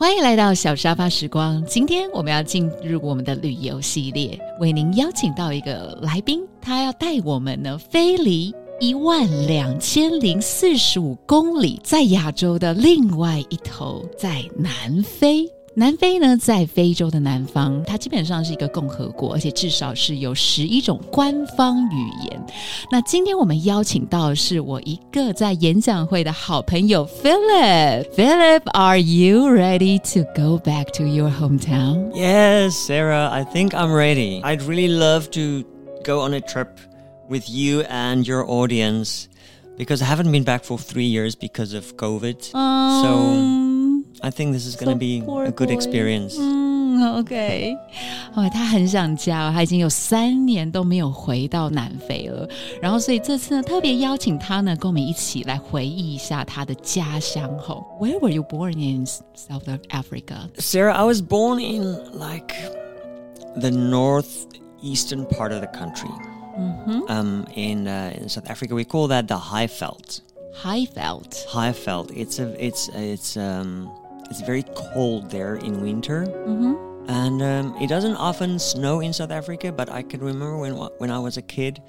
欢迎来到小沙发时光。今天我们要进入我们的旅游系列，为您邀请到一个来宾，他要带我们呢飞离一万两千零四十五公里，在亚洲的另外一头，在南非。南非呢，在非洲的南方，它基本上是一个共和国，而且至少是有十一种官方语言。那今天我们邀请到的是我一个在演讲会的好朋友 Philip。Philip，Are you ready to go back to your hometown? Yes, Sarah, I think I'm ready. I'd really love to go on a trip with you and your audience because I haven't been back for three years because of COVID. Um, so I think this is going to so be poor a good boy. experience. 嗯，OK，哦，他很想家，他已经有三年都没有回到南非了。然后，所以这次呢，特别邀请他呢，跟我们一起来回忆一下他的家乡。吼，Where were you born in South Africa? Sarah, I was born in like the northeastern part of the country. Um, in uh, in South Africa, we call that the Highveld. Highveld. Highveld. It's a it's it's um it's very cold there in winter. And um, it doesn't often snow in South Africa, but I can remember when when I was a kid,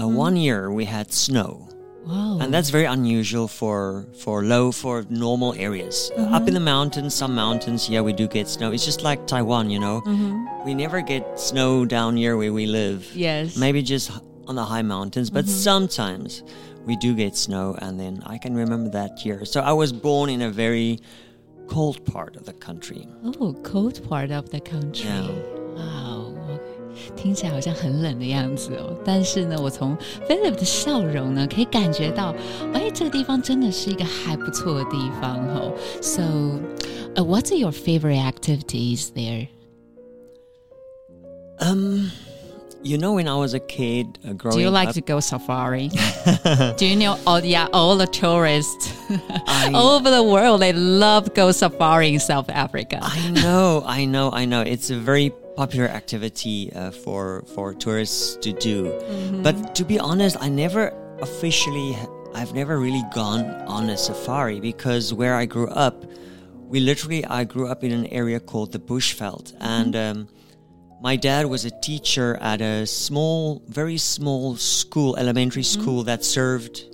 uh, one year we had snow, Wow. and that's very unusual for for low for normal areas. Uh, up in the mountains, some mountains, yeah, we do get snow. It's just like Taiwan, you know. We never get snow down here where we live. Yes. Maybe just on the high mountains, but sometimes we do get snow, and then I can remember that year. So I was born in a very cold part of the country. Oh, cold part of the country. Yeah. Wow. OK，听起来好像很冷的样子哦。但是呢，我从 Philip 的笑容呢，可以感觉到，哎，这个地方真的是一个还不错的地方哦。So, uh, what's your favorite activities there? Um, you know, when I was a kid, uh, growing Do you like up, to go safari? Do you know all yeah all the tourists I- all over the world they love go safari in South Africa. I know, I know, I know. It's a very popular activity uh, for for tourists to do. But to be honest, I never officially, I've never really gone on a safari because where I grew up, we literally, I grew up in an area called the Bushveld, and um, my dad was a teacher at a small, very small school, elementary school that served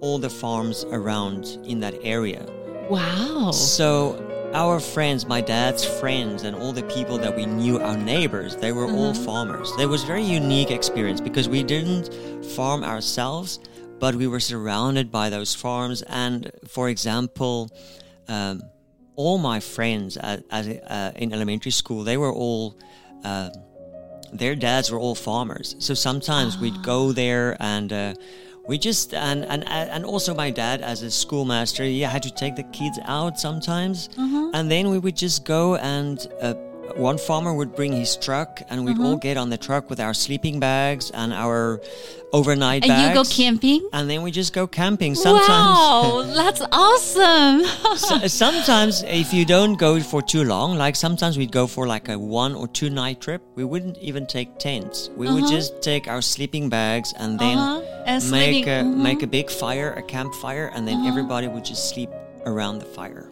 all the farms around in that area. wow. So our friends, my dad's friends, and all the people that we knew, our neighbors, they were all farmers. It was a very unique experience because we didn't farm ourselves, but we were surrounded by those farms. And for example, um, all my friends at, at, uh, in elementary school, they were all. Uh, their dads were all farmers, so sometimes we'd go there and uh, we just and and and also my dad as a schoolmaster, yeah, had to take the kids out sometimes, and then we would just go and. Uh, one farmer would bring his truck, and we'd all get on the truck with our sleeping bags and our overnight bags. and bags. you go camping? and then we just go camping. Sometimes, Wow, that's awesome. So- sometimes if you don't go for too long, like sometimes we'd go for like a one or two night trip, we wouldn't even take tents. We would just take our sleeping bags and then Uh-huh. And make sleeping- a mhm. make a big fire, a campfire, and then everybody would just sleep around the fire.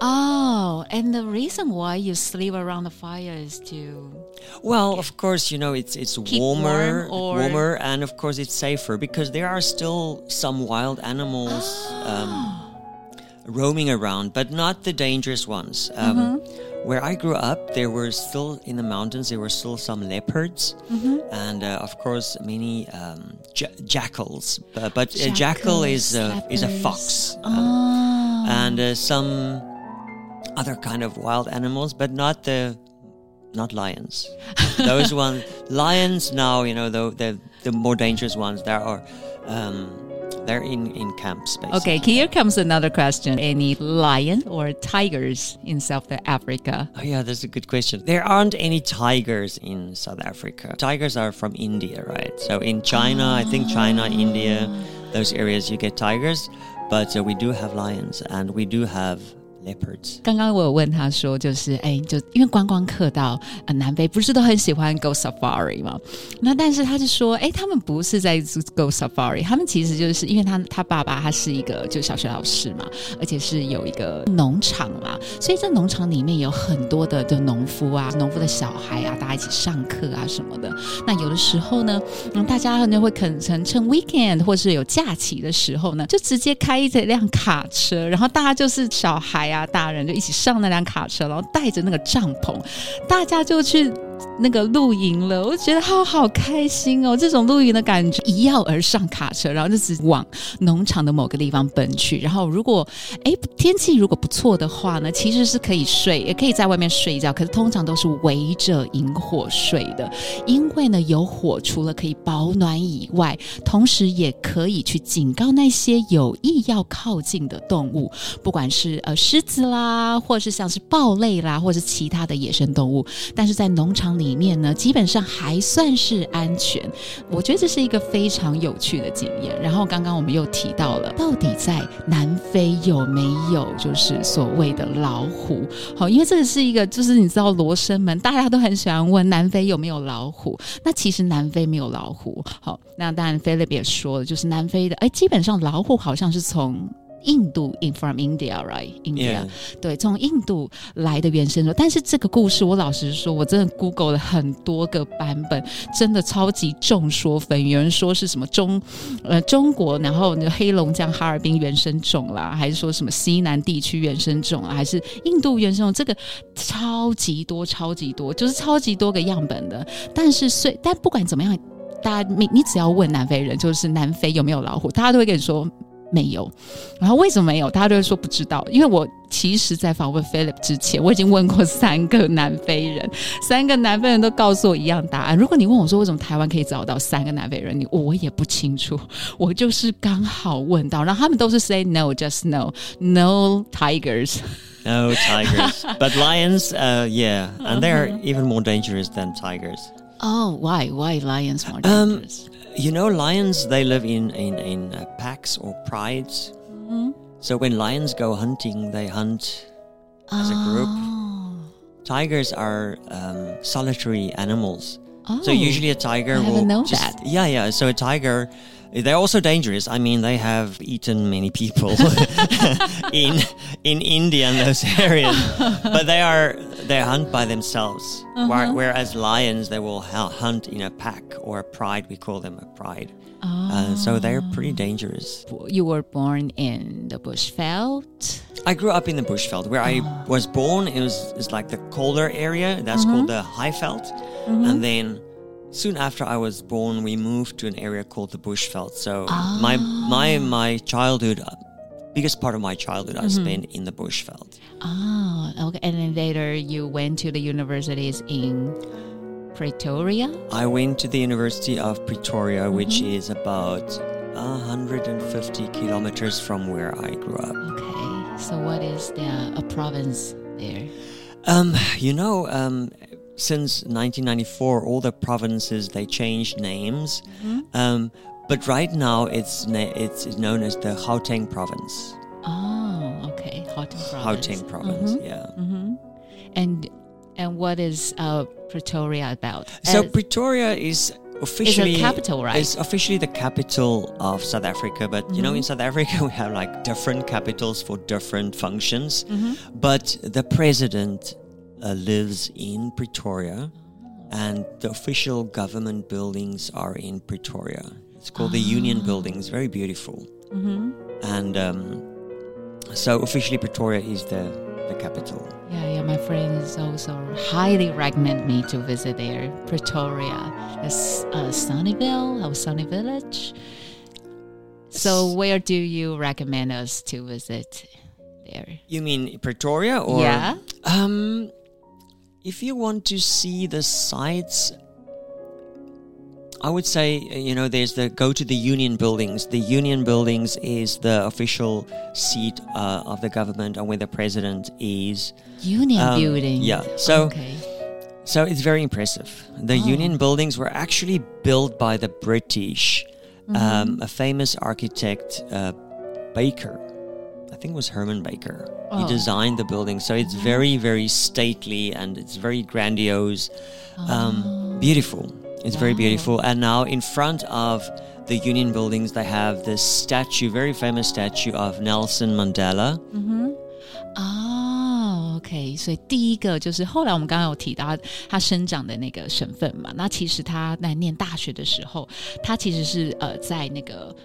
oh, and the reason why you sleep around the fire is to Well, of course, you know it's it's warmer, warm or- warmer, and of course it's safer because there are still some wild animals um, roaming around, but not the dangerous ones. Um, Where I grew up, there were still in the mountains. There were still some leopards, and uh, of course many um, ja- jackals. But, but a jackal is a, is a fox, um, oh. And uh, some other kind of wild animals, but not the not lions. Those ones, lions now, you know, the the, the more dangerous ones. There are, um, they're in in camps. Basically. Okay, here comes another question. Any lion or tigers in South Africa? Oh yeah, that's a good question. There aren't any tigers in South Africa. Tigers are from India, right? So in China, I think China, India, those areas you get tigers, but uh, we do have lions and we do have leopards. 刚刚我有问他说，就是哎，就因为观光客到呃南非不是都很喜欢 go safari 嘛？那但是他就说，哎，他们不是在 go safari，他们其实就是因为他他爸爸他是一个就小学老师嘛，而且是有一个农场嘛，所以在农场里面有很多的的农夫啊，农夫的小孩啊，大家一起上课啊什么的。那有的时候呢，嗯，大家可能会可能趁 weekend 或是有假期的时候呢，就直接开一辆卡车，然后大家就是小孩啊。大人就一起上那辆卡车，然后带着那个帐篷，大家就去。那个露营了，我觉得好好开心哦！这种露营的感觉，一跃而上卡车，然后就直往农场的某个地方奔去。然后如果哎天气如果不错的话呢，其实是可以睡，也可以在外面睡觉。可是通常都是围着萤火睡的，因为呢有火除了可以保暖以外，同时也可以去警告那些有意要靠近的动物，不管是呃狮子啦，或是像是豹类啦，或是其他的野生动物。但是在农场。里里面呢，基本上还算是安全。我觉得这是一个非常有趣的经验。然后刚刚我们又提到了，到底在南非有没有就是所谓的老虎？好，因为这个是一个，就是你知道罗生门，大家都很喜欢问南非有没有老虎。那其实南非没有老虎。好，那当然菲利也说了，就是南非的，哎，基本上老虎好像是从。印度，in from India，right？India，对，从印度来的原生种。但是这个故事，我老实说，我真的 Google 了很多个版本，真的超级众说纷纭。有人说是什么中，呃，中国，然后黑龙江哈尔滨原生种啦，还是说什么西南地区原生种啊，还是印度原生种？这个超级多，超级多，就是超级多个样本的。但是，虽但不管怎么样，大家你你只要问南非人，就是南非有没有老虎，大家都会跟你说。没有，然后为什么没有？大家都会说不知道，因为我其实，在访问 Philip 之前，我已经问过三个南非人，三个南非人都告诉我一样答案。如果你问我说为什么台湾可以找到三个南非人，你我也不清楚，我就是刚好问到，然后他们都是 say no, just no, no tigers, no tigers, but lions, uh, yeah, and they are even more dangerous than tigers. Oh, why? Why lions more dangerous? You know, lions, they live in, in, in uh, packs or prides. Mm-hmm. So when lions go hunting, they hunt as a group. Oh. Tigers are um, solitary animals. Oh, so usually a tiger I will just, that. Yeah, yeah. So a tiger they're also dangerous. I mean, they have eaten many people in in India and those areas, but they are they hunt by themselves. Uh-huh. Whereas lions, they will hunt in a pack or a pride. We call them a pride. Oh. Uh, so they're pretty dangerous. You were born in the bushveld. I grew up in the bushveld. Where oh. I was born, it was it's like the colder area. That's uh-huh. called the Highveld, uh-huh. and then soon after I was born, we moved to an area called the Bushveld. So my my my childhood, uh, biggest part of my childhood, mm-hmm. I spent in the Bushveld. Oh, okay. And then later you went to the universities in Pretoria. I went to the University of Pretoria, mm-hmm. which is about 150 kilometers from where I grew up. Okay. So what is the a province there? Um, you know, um, since 1994, all the provinces they changed names, mm-hmm. um, but right now it's na- it's known as the Gauteng province. Oh, okay, Gauteng province. Gauteng province, mm-hmm. yeah. Mm-hmm. And and what is uh, Pretoria about? So uh, Pretoria is officially is capital, right? It's officially the capital of South Africa, but you know, mm-hmm. in South Africa we have like different capitals for different functions. Mm-hmm. But the president uh, lives in Pretoria, and the official government buildings are in Pretoria. It's called the Union ah. Buildings, very beautiful. Mm-hmm. And um, so officially, Pretoria is the the capital. Yeah, yeah. My friends also highly recommend me to visit there, Pretoria. It's uh, Sunnyvale, our Sunny Village. So, where do you recommend us to visit there? You mean Pretoria or? Yeah. Um, if you want to see the sites, I would say, you know, there's the go to the union buildings. The union buildings is the official seat uh, of the government and where the president is. Union um, building. Yeah. So, okay. so it's very impressive. The oh. union buildings were actually built by the British, mm-hmm. um, a famous architect, uh, Baker. I think it was Herman Baker. Oh. He designed the building, so it's very, very stately and it's very grandiose, um, beautiful. It's very Wow. beautiful. And now in front of the Union buildings, they have this statue, very famous statue of Nelson Mandela. 哦，OK，所以第一个就是后来我们刚刚有提到他他生长的那个省份嘛，那其实他在念大学的时候，他其实是呃在那个。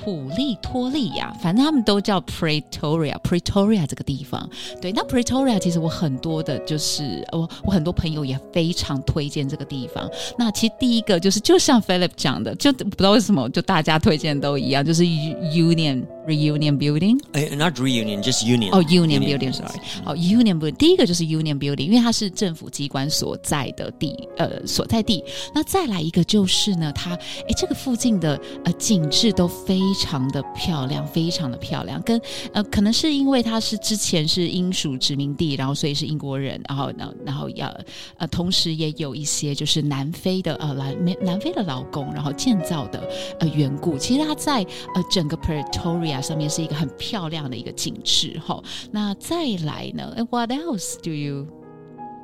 普利托利亚，反正他们都叫 Pretoria，Pretoria 这个地方。对，那 Pretoria 其实我很多的，就是我我很多朋友也非常推荐这个地方。那其实第一个就是，就像 Philip 讲的，就不知道为什么，就大家推荐都一样，就是 Union Reunion Building。Uh, not reunion, just union. 哦、u n i o n Building，yes. sorry，哦、u n i o n Building，第一个就是 Union Building，因为它是政府机关所在的地，呃，所在地。那再来一个就是呢，它，哎，这个附近的呃景致都非常的漂亮，非常的漂亮，跟呃，可能是因为它是之前是英属殖民地，然后所以是英国人，然后然后然后要呃，同时也有一些就是南非的呃南南非的劳工，然后建造的呃缘故。其实它在呃整个 Pretoria 上面是一个很漂亮的一个景致哈。那再来呢呃？What else do you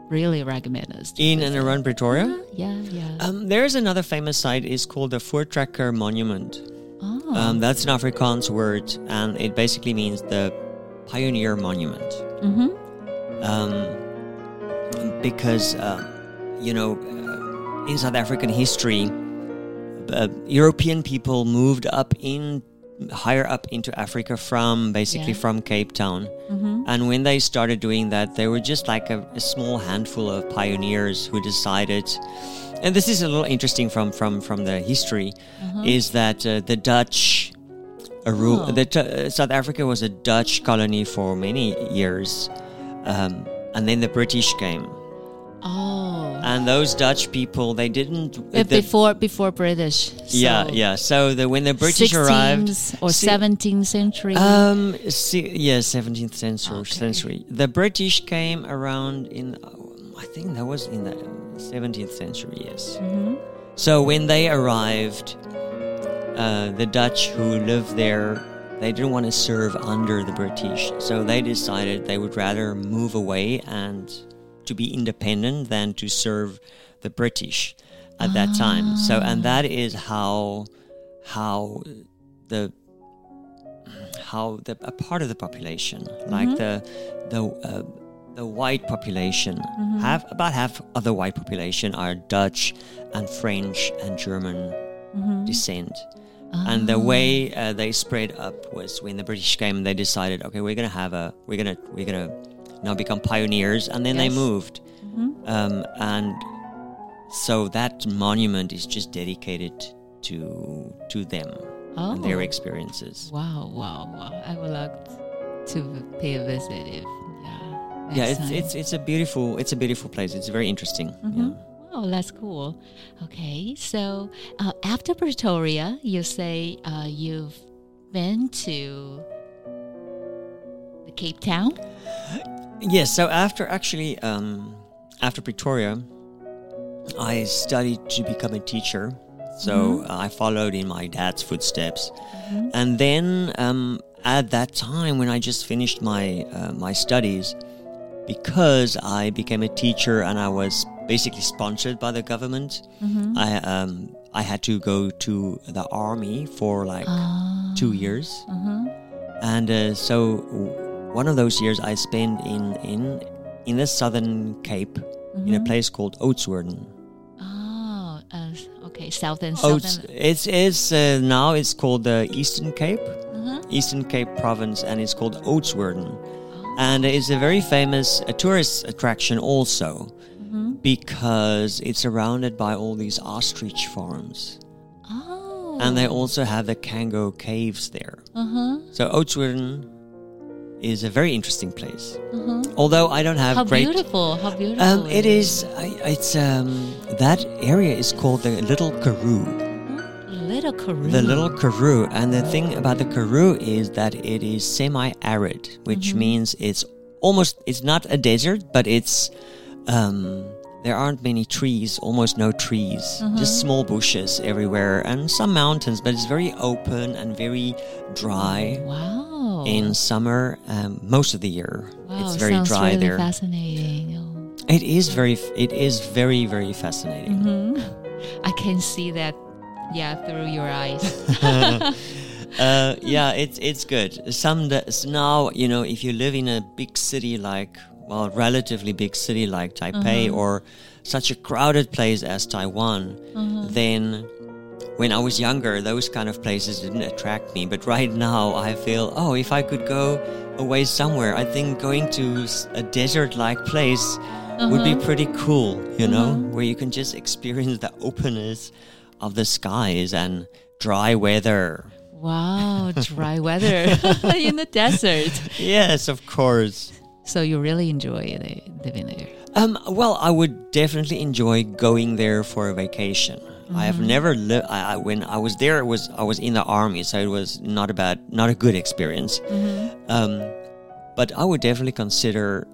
really recommend us? to In and visit? around Pretoria? Yeah, yeah. Um, there's another famous site. It's called the Voortrekker Monument. oh, Um, that's an Afrikaans word, and it basically means the pioneer monument. mm-hmm. Um, because, uh, you know, uh, in South African history, uh, European people moved up in higher up into Africa from basically Yeah. from Cape Town. Mm-hmm. And when they started doing that, they were just like a, a small handful of pioneers who decided. And this is a little interesting from from from the history, is that uh, the Dutch. Oh. The, uh, South Africa was a Dutch colony for many years, um, and then the British came, Oh, and those Dutch people they didn't. Uh, the- before before British. yeah, so yeah. So the when the British 16th arrived, or 17th century. Um, see, yeah, seventeenth century. Okay. Century. The British came around in, I think that was in the seventeenth century. Yes. Mhm. So when they arrived, uh, the Dutch who lived there, they didn't want to serve under the British, so they decided they would rather move away and to be independent than to serve the British at that time. So, and that is how how the how the a part of the population, like the the uh, the white population, half about half of the white population are Dutch and French and German descent. And the way uh, they spread up was when the British came, they decided, okay, we're gonna have a, we're gonna, we're gonna now become pioneers, and then Yes. they moved, um, and so that monument is just dedicated to to them and their Oh. experiences. Wow, wow, wow. I would like to pay a visit if, yeah. yeah, it's time. it's it's a beautiful it's a beautiful place. It's very interesting. Yeah. Oh, that's cool. Okay, so uh, after Pretoria, you say uh, you've been to the Cape Town. Yes. So after actually um, after Pretoria, I studied to become a teacher. So uh, I followed in my dad's footsteps, and then um, at that time when I just finished my uh, my studies, because I became a teacher and I was basically sponsored by the government, I um, I had to go to the army for like two years, and uh, so one of those years I spent in in in the southern Cape in a place called Oudtshoorn. Oh, uh, okay, southern, Oats, southern. it's it's uh, now it's called the Eastern Cape, Uh-huh. Eastern Cape Province, and it's called Oudtshoorn, and it's a very famous a tourist attraction also because it's surrounded by all these ostrich farms, Oh, and they also have the Kango caves there. uh huh, So Oudtshoorn is a very interesting place. huh. Although I don't have How great. beautiful! How beautiful! Um, it is. I, it's um. That area is called the Little Karoo. Little Karoo. The Little Karoo, and the thing about the Karoo is that it is semi-arid, which means it's almost. It's not a desert, but it's um there aren't many trees, almost no trees, just small bushes everywhere, and some mountains, but it's very open and very dry. Wow. In summer, um, most of the year, wow, it's very sounds dry really there. Fascinating. It is very, it is very, very fascinating. Mm-hmm. I can see that, yeah, through your eyes. uh, yeah, it's it's good. Some days now, you know, if you live in a big city like, well, relatively big city like Taipei mm-hmm. or such a crowded place as Taiwan, mm-hmm. then when I was younger, those kind of places didn't attract me. But right now, I feel, oh, if I could go away somewhere, I think going to a desert-like place would be mm-hmm. pretty cool. You know, where you can just experience the openness of the skies and dry weather. wow, dry weather in the desert. Yes, of course. So you really enjoy it, living there. Um, well, I would definitely enjoy going there for a vacation. I have never lived. I, I, when I was there, it was I was in the army, so it was not a bad, not a good experience. Um, but I would definitely consider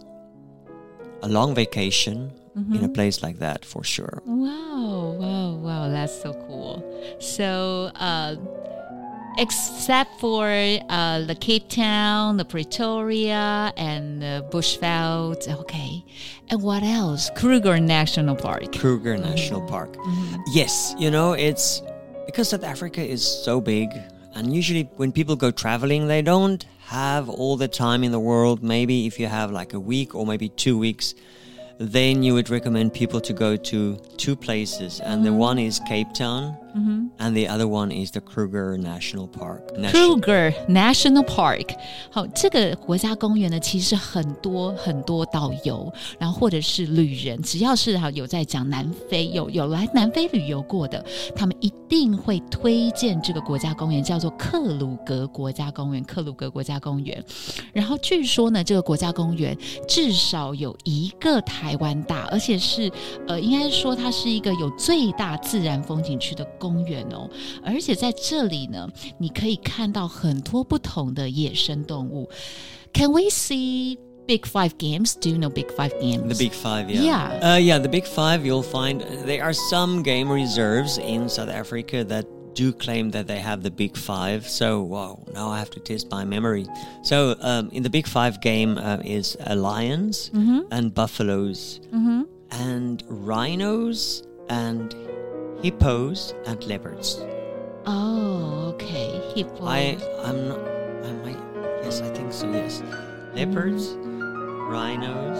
a long vacation in a place like that for sure. Wow, wow, wow, that's so cool. So, uh, except for uh, the Cape Town, the Pretoria, and the Bushveld, okay. And what else? Kruger National Park. Kruger mm-hmm. National Park. Mm-hmm. Yes, you know, it's because South Africa is so big, and usually when people go traveling, they don't have all the time in the world. Maybe if you have like a week or maybe two weeks, then you would recommend people to go to two places, and the mm-hmm. one is Cape Town, and the other one is the Kruger National Park. Nation- Kruger National Park，好，这个国家公园呢，其实很多很多导游，然后或者是旅人，只要是哈有在讲南非，有有来南非旅游过的，他们一定会推荐这个国家公园，叫做克鲁格国家公园。克鲁格国家公园，然后据说呢，这个国家公园至少有一个台湾大，而且是呃，应该说它是一个有最大自然风景区的 公园哦。而且在这里呢，你可以看到很多不同的野生动物。Can we see Big Five games? Do you know Big Five games? The Big Five, yeah. Yeah. Uh, yeah, the Big Five, you'll find there are some game reserves in South Africa that do claim that they have the Big Five. So, wow, now I have to test my memory. So, um, in the Big Five game uh, is uh, lions and buffaloes and rhinos and hippos and leopards. Oh, okay. Hippo. I, I'm not, I might, yes, I think so, yes. Leopards, rhinos,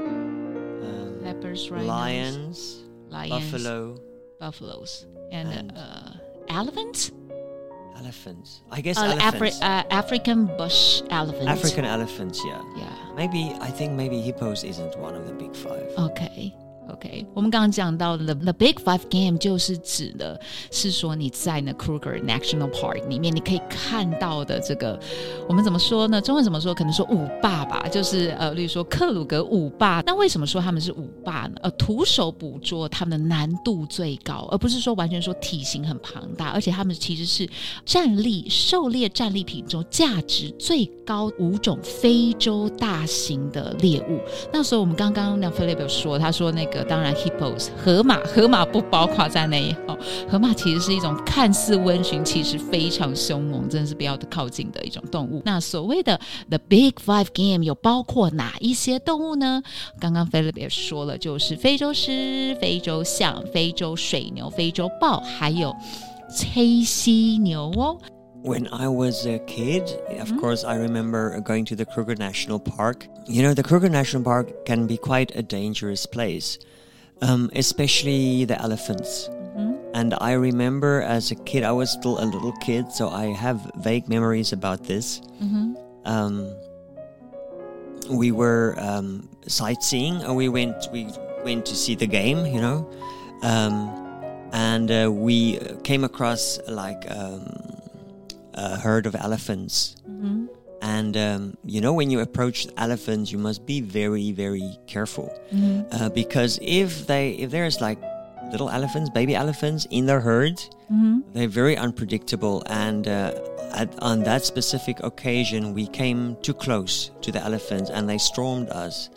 um, leopards, rhinos, lions, lions, buffalo, buffaloes, and, and- uh, elephants. elephants. I guess Uh, Afri- uh, African bush elephant. African elephants, yeah. Yeah. Maybe I think maybe hippos isn't one of the big five. OK OK，我们刚刚讲到的 The Big Five Game 就是指的是说你在那 Kruger National Park 里面，你可以看到的这个，我们怎么说呢？中文怎么说？可能说五霸吧，就是呃，例如说克鲁格五霸。那为什么说他们是五霸呢？呃，徒手捕捉他们的难度最高，而不是说完全说体型很庞大，而且他们其实是战力狩猎战利品中价值最高五种非洲大型的猎物。那所以我们刚刚梁菲利有说，他说那个当然 hippos 河马，河马不包括在内哦。河马其实是一种看似温驯，其实非常凶猛，真的是不要靠近的一种动物。那所谓的 the big five game 有包括哪一些动物呢？刚刚菲利也说了，就是非洲狮、非洲象、非洲水牛、非洲豹，还有黑犀牛哦。When I was a kid, of course, I remember going to the Kruger National Park. You know, the Kruger National Park can be quite a dangerous place, um, especially the elephants. And I remember as a kid, I was still a little kid, so I have vague memories about this. Um, we were um, sightseeing, and we went we went to see the game, you know, um, and uh, we came across like um, a herd of elephants. And um, you know, when you approach elephants, you must be very, very careful uh, because if they if there's like little elephants, baby elephants in their herd, they're very unpredictable. And uh, at, on that specific occasion, we came too close to the elephants, and they stormed us.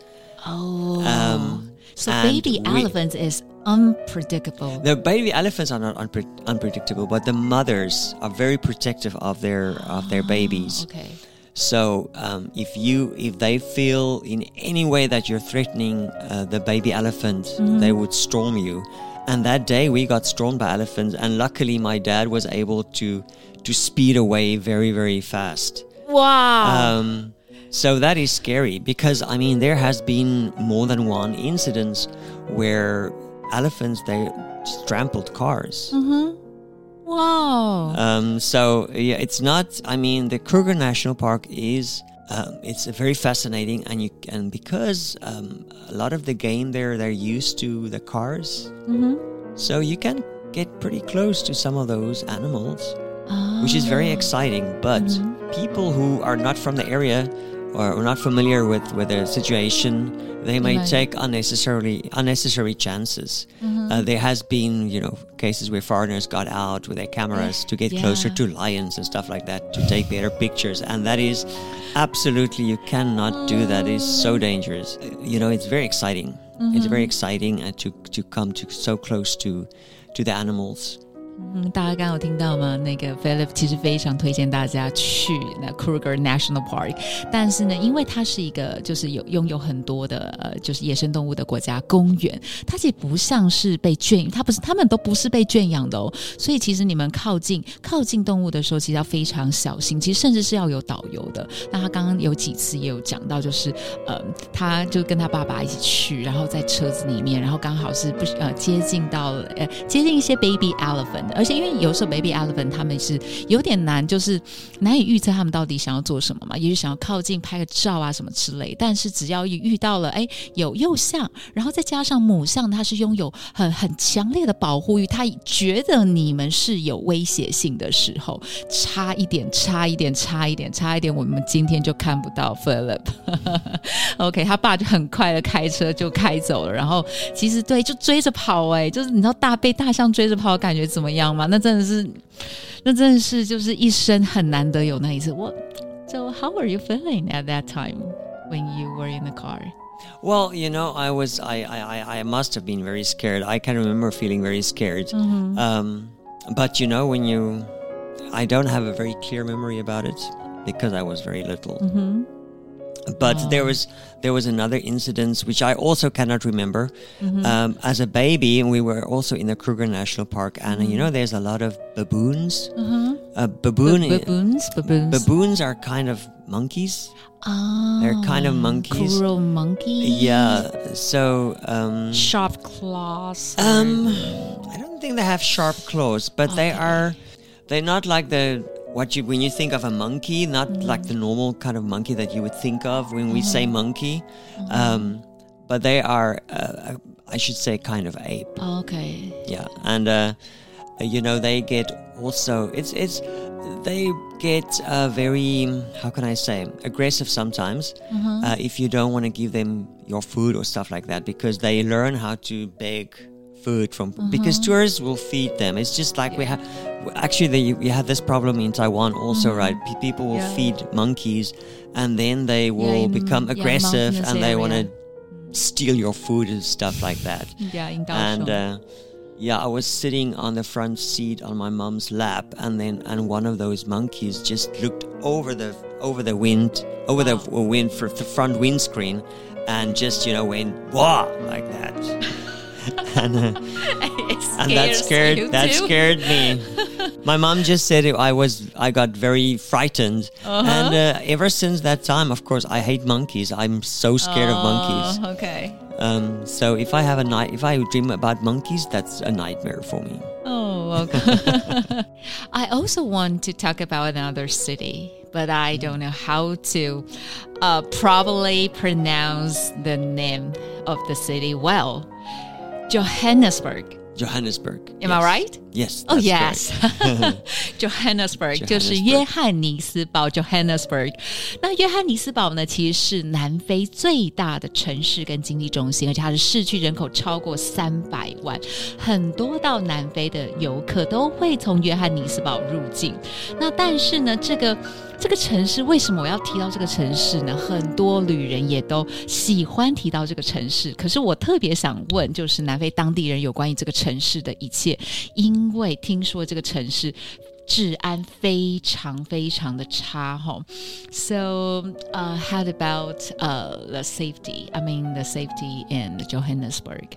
Oh. Um, So baby we- elephants is unpredictable. The baby elephants are not unpre- unpredictable, but the mothers are very protective of their of their babies. Okay. So um, if you if they feel in any way that you're threatening uh, the baby elephant, they would storm you. And that day we got stormed by elephants, and luckily my dad was able to to speed away very very fast. Wow. Um, so that is scary because I mean there has been more than one incident where elephants they trampled cars. wow. Um, so yeah, it's not. I mean, the Kruger National Park is. Um, it's a very fascinating, and you and because um, a lot of the game there, they're used to the cars, so you can get pretty close to some of those animals, which is very exciting. But people who are not from the area or are not familiar with with the situation, they may Right. take unnecessarily unnecessary chances. Uh, there has been, you know, cases where foreigners got out with their cameras to get closer to lions and stuff like that to take better pictures, and that is absolutely you cannot do that. It's so dangerous. Uh, You know, it's very exciting. It's very exciting and to to come to so close to to the animals. 嗯，大家刚刚有听到吗？那个 Philip 其实非常推荐大家去那 Kruger National Park，但是呢，因为它是一个就是有拥有很多的呃就是野生动物的国家公园，它其实不像是被圈，它不是，它们都不是被圈养的哦。所以其实你们靠近靠近动物的时候，其实要非常小心，其实甚至是要有导游的。那他刚刚有几次也有讲到，就是呃，他就跟他爸爸一起去，然后在车子里面，然后刚好是不呃接近到呃接近一些 baby elephant，而且因为有时候 baby elephant 他们是有点难，就是难以预测他们到底想要做什么嘛，也许想要靠近拍个照啊什么之类。但是只要一遇到了哎有幼象，然后再加上母象，它是拥有很很强烈的保护欲，它觉得你们是有威胁性的时候，差一点，差一点，差一点，差一点，我们今天就看不到 Philip。OK，他爸就很快的开车就开走了，然后其实对，就追着跑、哎，就是你知道大被大象追着跑感觉怎么样吗？那真的是，那真的是就是一生很难得有那一次。我，So how were you feeling at that time when you were in the car? Well, you know, I was, I, I, I- I must have been very scared. I can remember feeling very scared. Um, but you know, when you, I don't have a very clear memory about it because I was very little. But there was there was another incident which I also cannot remember. Um, as a baby, we were also in the Kruger National Park, and you know, there's a lot of baboons. Uh, baboon, Baboons, baboons. baboons are kind of monkeys. Ah, They're kind of monkeys. Cruel monkey. Yeah. So um, Sharp claws. um, I don't think they have sharp claws, but they are. They're not like the what you when you think of a monkey, not like the normal kind of monkey that you would think of when we say monkey. Um, but they are, uh, I should say, kind of ape. Okay. Yeah, and uh, you know they get also it's it's they get uh, very how can I say aggressive sometimes uh, if you don't want to give them your food or stuff like that because they learn how to beg food from mm-hmm. because tourists will feed them. It's just like we have actually they, we have this problem in Taiwan also, mm-hmm. right? Pe- people will Yeah. feed monkeys and then they will in- become aggressive and they want to steal your food and stuff like that. Mm-hmm. Yeah, in and uh, yeah, I was sitting on the front seat on my mom's lap, and then and one of those monkeys just looked over the over the wind over the wind for the front windscreen, and just you know went wah! like that, and uh, and that scared that scared me. My mom just said I was I got very frightened, and uh, ever since that time, of course, I hate monkeys. I'm so scared of monkeys. Oh, okay. Um, so if I have a night, if I dream about monkeys, that's a nightmare for me. Oh, okay. I also want to talk about another city, but I don't know how to uh, probably pronounce the name of the city well. Johannesburg. Johannesburg. Am I right? Yes. Oh yes, correct. Johannesburg 就是约翰尼斯堡 Johannesburg。那约翰尼斯堡呢，其实是南非最大的城市跟经济中心，而且它的市区人口超过三百万，很多到南非的游客都会从约翰尼斯堡入境。那但是呢，这个这个城市为什么我要提到这个城市呢？很多旅人也都喜欢提到这个城市。可是我特别想问，就是南非当地人有关于这个城市的一切，因为听说这个城市治安非常非常的差哈。So, uh, how about uh the safety? I mean, the safety in Johannesburg.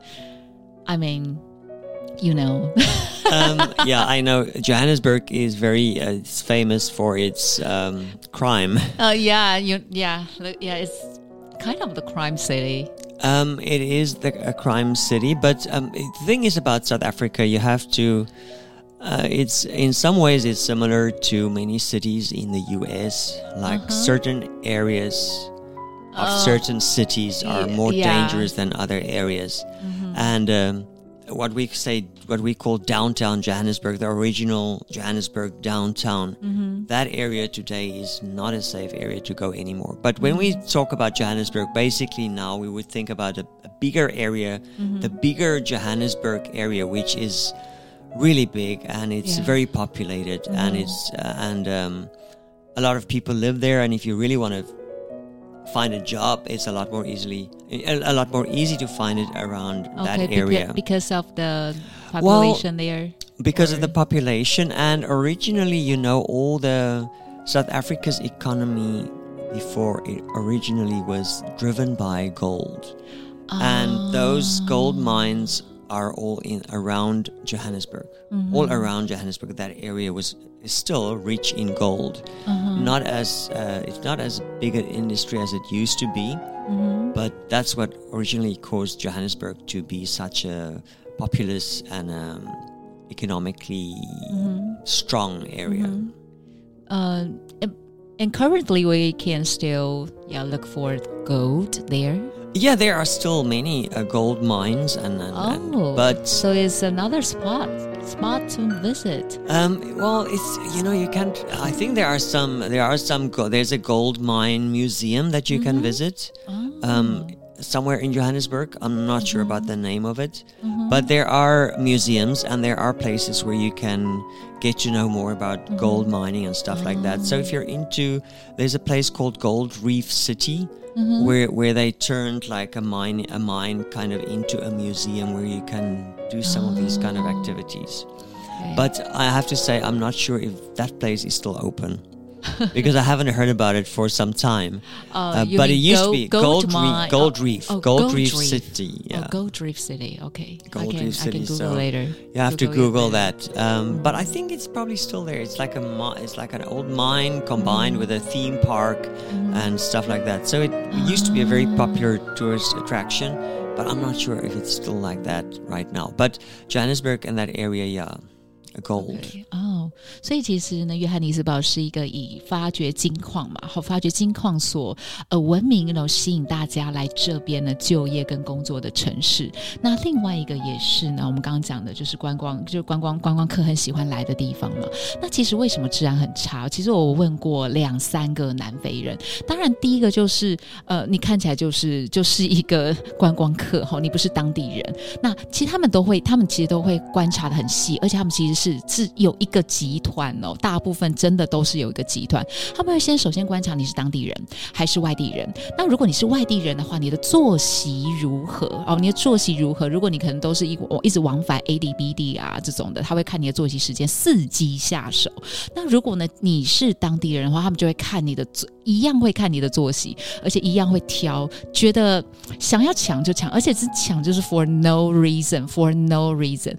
I mean. You know, um, yeah, I know. Johannesburg is very uh, it's famous for its um, crime. uh, yeah, you, yeah, yeah. It's kind of the crime city. Um, it is the, a crime city, but um, the thing is about South Africa, you have to. Uh, it's in some ways it's similar to many cities in the U.S. Like Uh-huh. certain areas of Oh. certain cities are more yeah. Dangerous than other areas, and um, what we say, what we call downtown Johannesburg, the original Johannesburg downtown, Mm-hmm. that area today is not a safe area to go anymore. But when we Mm-hmm. talk about Johannesburg, basically now we would think about a, a bigger area, Mm-hmm. the bigger Johannesburg area, which is really big and it's Yeah. Mm-hmm. very populated and it's uh, and um, a lot of people live there. And if you really want to find a job, it's a lot more easily a, a lot more easy to find it around that Okay, beca- area because of the population there. because of the population and originally you know all the south africa's economy before it originally was driven by gold and those gold Ah. mines are all in around johannesburg Mm-hmm. all around johannesburg that area was is still rich in gold Uh-huh. not as uh, it's not as big an industry as it used to be Mm-hmm. but that's what originally caused Johannesburg to be such a populous and um, economically strong area. Uh, and- and currently we can still yeah look for gold there. Yeah, there are still many uh, gold mines, and, and, and- Oh, but so it's another spot spot to visit. um, well, it's you know you can't. I think there are some. There are some. There's a gold mine museum that you can visit. Um, somewhere in Johannesburg. I'm not sure about the name of it, mm-hmm. but there are museums and there are places where you can get to know more about mm-hmm. gold mining and stuff like that. So if you're into, there's a place called Gold Reef City. Mm-hmm. Where, where they turned like a mine a mine kind of into a museum where you can do some of these kind of ah. activities. Okay. But I have to say I'm not sure if that place is still open because I haven't heard about it for some time. Uh, Uh, but it used to gold- be gold Reef. Gold oh, Reef. oh, Gold, Gold Reef, Reef. City. Yeah. Oh, Gold Reef City. Okay. Gold can, Reef City, Google so later. You have to Google that. Um, but I think it's probably still there. It's like a it's like an old mine combined with a theme park and stuff like that. So it used to be a very popular tourist attraction, but I'm not sure if it's still like that right now. But Johannesburg and that area, yeah, gold. 哦，所以其实呢，约翰尼斯堡是一个以发掘金矿嘛，好发掘金矿所呃闻名，然后吸引大家来这边呢就业跟工作的城市。那另外一个也是呢，我们刚刚讲的就是观光，就是观光观光客很喜欢来的地方嘛。那其实为什么治安很差？其实我问过两三个南非人，当然第一个就是呃，你看起来就是就是一个观光客哈，你不是当地人。那其实他们都会，他们其实都会观察的很细，而且他们其实是是有一个集团哦，大部分真的都是有一个集团，他们会先首先观察你是当地人还是外地人。那如果你是外地人的话，你的作息如何？哦，你的作息如何？如果你可能都是一一直往返 A D B D 啊这种的，他会看你的作息时间，伺机下手。那如果呢你是当地人的话，他们就会看你的，一样会看你的作息，而且一样会挑，觉得想要抢就抢，而且是抢就是 for no reason，for no reason。